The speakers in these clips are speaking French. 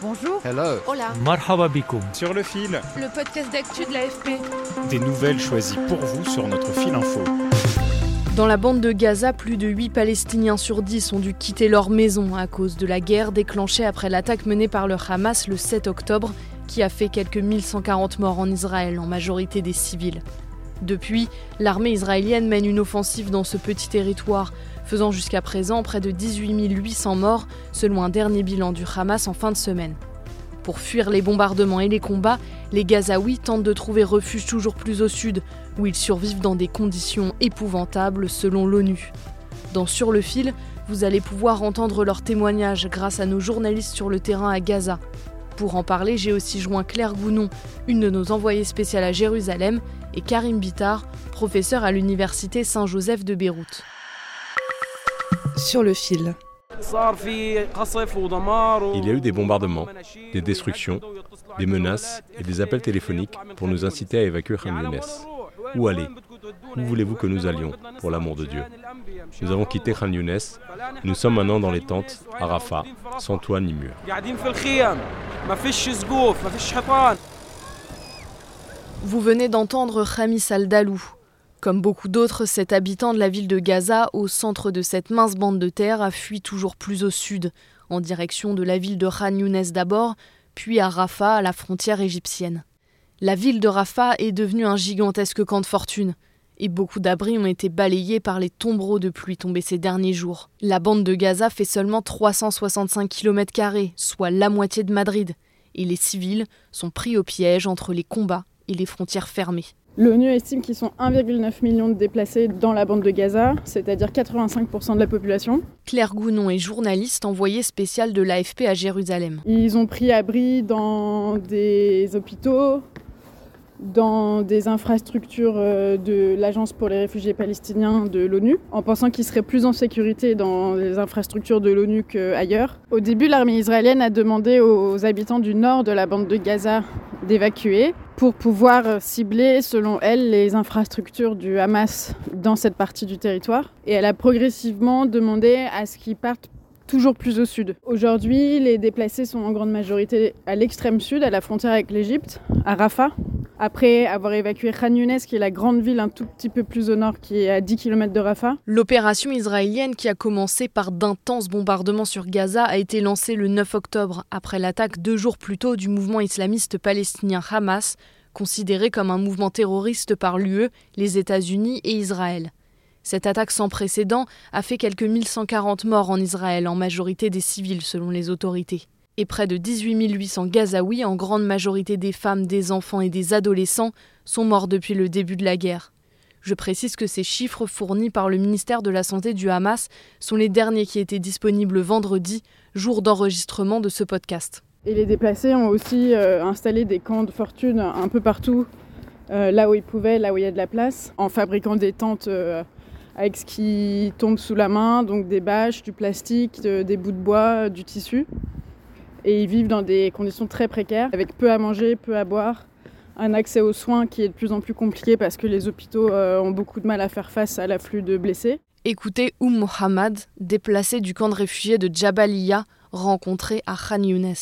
Bonjour. Hello. Hola. Marhaba. Sur le fil. Le podcast d'actu de l'AFP. Des nouvelles choisies pour vous sur notre fil info. Dans la bande de Gaza, plus de 8 Palestiniens sur 10 ont dû quitter leur maison à cause de la guerre déclenchée après l'attaque menée par le Hamas le 7 octobre, qui a fait quelques 1140 morts en Israël, en majorité des civils. Depuis, l'armée israélienne mène une offensive dans ce petit territoire, faisant jusqu'à présent près de 18 800 morts, selon un dernier bilan du Hamas en fin de semaine. Pour fuir les bombardements et les combats, les Gazaouis tentent de trouver refuge toujours plus au sud, où ils survivent dans des conditions épouvantables selon l'ONU. Dans Sur le fil, vous allez pouvoir entendre leurs témoignages grâce à nos journalistes sur le terrain à Gaza. Pour en parler, j'ai aussi joint Claire Gounon, une de nos envoyées spéciales à Jérusalem, et Karim Bitar, professeur à l'université Saint-Joseph de Beyrouth. Sur le fil. Il y a eu des bombardements, des destructions, des menaces et des appels téléphoniques pour nous inciter à évacuer Khan Younes. Où aller? Où voulez-vous que nous allions, pour l'amour de Dieu? Nous avons quitté Khan Younes. Nous sommes maintenant dans les tentes, à Rafah, sans toit ni mur. Vous venez d'entendre Khamis Al-Dalou. Comme beaucoup d'autres, cet habitant de la ville de Gaza, au centre de cette mince bande de terre, a fui toujours plus au sud, en direction de la ville de Khan Younes d'abord, puis à Rafah, à la frontière égyptienne. La ville de Rafah est devenue un gigantesque camp de fortune, et beaucoup d'abris ont été balayés par les tombereaux de pluie tombés ces derniers jours. La bande de Gaza fait seulement 365 km, soit la moitié de Madrid, et les civils sont pris au piège entre les combats et les frontières fermées. L'ONU estime qu'ils sont 1,9 million de déplacés dans la bande de Gaza, c'est-à-dire 85% de la population. Claire Gounon est journaliste envoyée spéciale de l'AFP à Jérusalem. Ils ont pris abri dans des hôpitaux, dans des infrastructures de l'Agence pour les réfugiés palestiniens de l'ONU, en pensant qu'ils seraient plus en sécurité dans les infrastructures de l'ONU qu'ailleurs. Au début, l'armée israélienne a demandé aux habitants du nord de la bande de Gaza d'évacuer pour pouvoir cibler, selon elle, les infrastructures du Hamas dans cette partie du territoire. Et elle a progressivement demandé à ce qu'ils partent toujours plus au sud. Aujourd'hui, les déplacés sont en grande majorité à l'extrême sud, à la frontière avec l'Égypte, à Rafah. Après avoir évacué Khan Younes, qui est la grande ville un tout petit peu plus au nord, qui est à 10 km de Rafah. L'opération israélienne, qui a commencé par d'intenses bombardements sur Gaza, a été lancée le 9 octobre, après l'attaque deux jours plus tôt du mouvement islamiste palestinien Hamas, considéré comme un mouvement terroriste par l'UE, les États-Unis et Israël. Cette attaque sans précédent a fait quelques 1140 morts en Israël, en majorité des civils selon les autorités. Et près de 18 800 Gazaouis, en grande majorité des femmes, des enfants et des adolescents, sont morts depuis le début de la guerre. Je précise que ces chiffres fournis par le ministère de la Santé du Hamas sont les derniers qui étaient disponibles vendredi, jour d'enregistrement de ce podcast. Et les déplacés ont aussi euh, installé des camps de fortune un peu partout, euh, là où ils pouvaient, là où il y a de la place, en fabriquant des tentes euh, avec ce qui tombe sous la main, donc des bâches, du plastique, des bouts de bois, du tissu. Et ils vivent dans des conditions très précaires, avec peu à manger, peu à boire, un accès aux soins qui est de plus en plus compliqué parce que les hôpitaux ont beaucoup de mal à faire face à l'afflux de blessés. Écoutez Oum Mohammad, déplacé du camp de réfugiés de Jabaliya, rencontré à Khan Younes.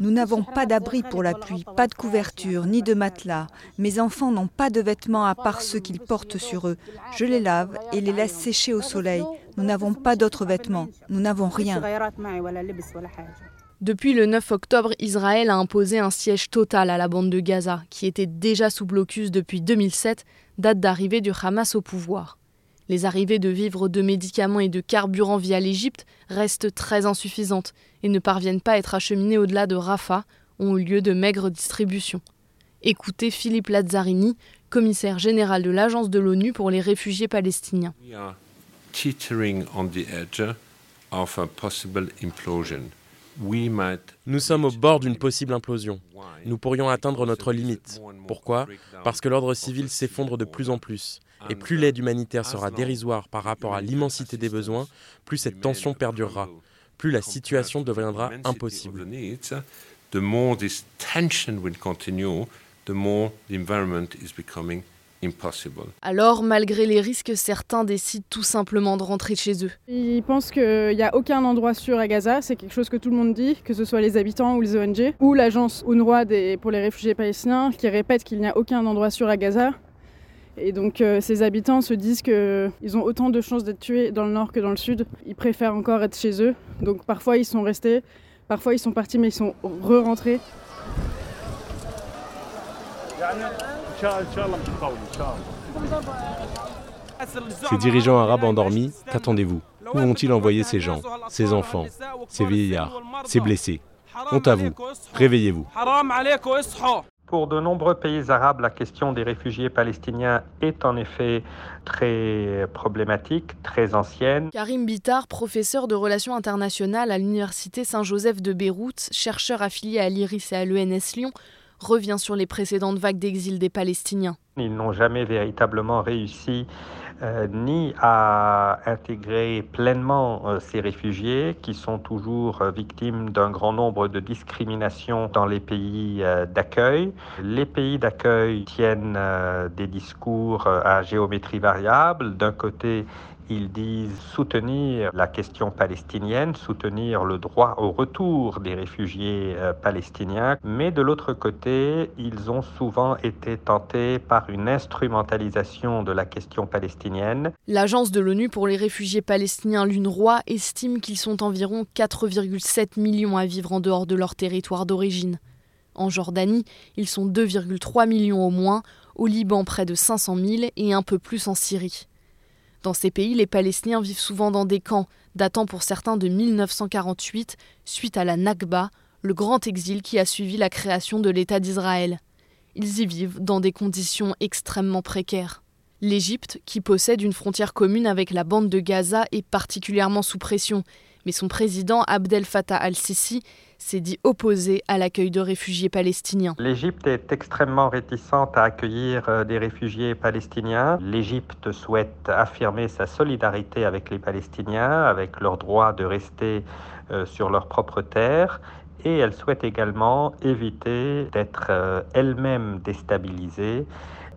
Nous n'avons pas d'abri pour la pluie, pas de couverture, ni de matelas. Mes enfants n'ont pas de vêtements à part ceux qu'ils portent sur eux. Je les lave et les laisse sécher au soleil. Nous n'avons pas d'autres vêtements. Nous n'avons rien. Depuis le 9 octobre, Israël a imposé un siège total à la bande de Gaza, qui était déjà sous blocus depuis 2007, date d'arrivée du Hamas au pouvoir. Les arrivées de vivres, de médicaments et de carburant via l'Égypte restent très insuffisantes et ne parviennent pas à être acheminées au-delà de Rafah, ont eu lieu de maigres distributions. Écoutez Philippe Lazzarini, commissaire général de l'Agence de l'ONU pour les réfugiés palestiniens. Nous sommes au bord d'une possible implosion. Nous pourrions atteindre notre limite. Pourquoi? Parce que l'ordre civil s'effondre de plus en plus. Et plus l'aide humanitaire sera dérisoire par rapport à l'immensité des besoins, plus cette tension perdurera, plus la situation deviendra impossible. The more this tension will continue, the more the environment is becoming Alors, malgré les risques, certains décident tout simplement de rentrer chez eux. Ils pensent qu'il n'y a aucun endroit sûr à Gaza, c'est quelque chose que tout le monde dit, que ce soit les habitants ou les ONG, ou l'agence UNRWA pour les réfugiés palestiniens qui répète qu'il n'y a aucun endroit sûr à Gaza. Et donc euh, ces habitants se disent qu'ils ont autant de chances d'être tués dans le nord que dans le sud. Ils préfèrent encore être chez eux. Donc parfois ils sont restés, parfois ils sont partis mais ils sont re-rentrés. Ces dirigeants arabes endormis, qu'attendez-vous? Où vont-ils envoyer ces gens, ces enfants, ces vieillards, ces blessés? Honte à vous, réveillez-vous. Pour de nombreux pays arabes, la question des réfugiés palestiniens est en effet très problématique, très ancienne. Karim Bitar, professeur de relations internationales à l'Université Saint-Joseph de Beyrouth, chercheur affilié à l'IRIS et à l'ENS Lyon, revient sur les précédentes vagues d'exil des Palestiniens. Ils n'ont jamais véritablement réussi euh, ni à intégrer pleinement euh, ces réfugiés qui sont toujours euh, victimes d'un grand nombre de discriminations dans les pays d'accueil. Les pays d'accueil tiennent des discours à géométrie variable. D'un côté, ils disent soutenir la question palestinienne, soutenir le droit au retour des réfugiés euh, palestiniens, mais de l'autre côté, ils ont souvent été tentés par une instrumentalisation de la question palestinienne. L'agence de l'ONU pour les réfugiés palestiniens, l'UNRWA, estime qu'ils sont environ 4,7 millions à vivre en dehors de leur territoire d'origine. En Jordanie, ils sont 2,3 millions au moins, au Liban près de 500 000 et un peu plus en Syrie. Dans ces pays, les Palestiniens vivent souvent dans des camps, datant pour certains de 1948, suite à la Nakba, le grand exil qui a suivi la création de l'État d'Israël. Ils y vivent dans des conditions extrêmement précaires. L'Égypte, qui possède une frontière commune avec la bande de Gaza, est particulièrement sous pression, mais son président Abdel Fattah al-Sisi s'est dit opposé à l'accueil de réfugiés palestiniens. L'Égypte est extrêmement réticente à accueillir euh, des réfugiés palestiniens. L'Égypte souhaite affirmer sa solidarité avec les Palestiniens, avec leur droit de rester euh, sur leur propre terre. Et elle souhaite également éviter d'être euh, elle-même déstabilisée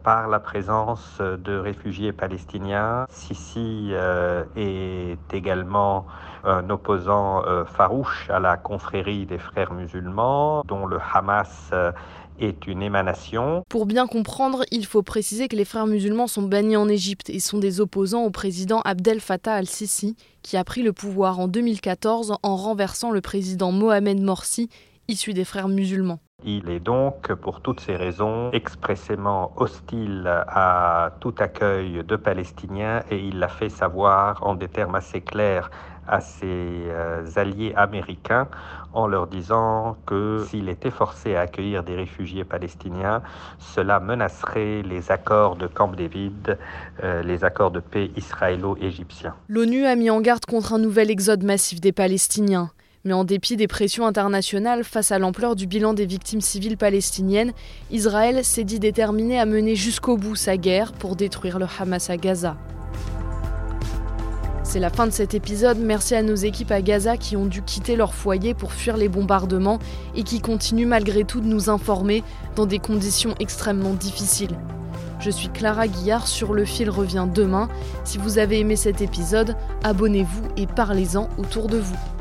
par la présence de réfugiés palestiniens. Sisi est également un opposant euh, farouche à la confrérie des frères musulmans, dont le Hamas euh, est une émanation. Pour bien comprendre, il faut préciser que les frères musulmans sont bannis en Égypte et sont des opposants au président Abdel Fattah al-Sisi, qui a pris le pouvoir en 2014 en renversant le président Mohamed Morsi, issu des frères musulmans. Il est donc, pour toutes ces raisons, expressément hostile à tout accueil de Palestiniens et il l'a fait savoir en des termes assez clairs à ses euh, alliés américains en leur disant que s'il était forcé à accueillir des réfugiés palestiniens, cela menacerait les accords de Camp David, euh, les accords de paix israélo-égyptiens. L'ONU a mis en garde contre un nouvel exode massif des Palestiniens. Mais en dépit des pressions internationales face à l'ampleur du bilan des victimes civiles palestiniennes, Israël s'est dit déterminé à mener jusqu'au bout sa guerre pour détruire le Hamas à Gaza. C'est la fin de cet épisode. Merci à nos équipes à Gaza qui ont dû quitter leur foyer pour fuir les bombardements et qui continuent malgré tout de nous informer dans des conditions extrêmement difficiles. Je suis Clara Guillard, sur le fil revient demain. Si vous avez aimé cet épisode, abonnez-vous et parlez-en autour de vous.